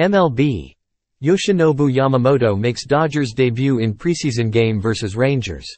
MLB. Yoshinobu Yamamoto makes Dodgers debut in preseason game versus Rangers.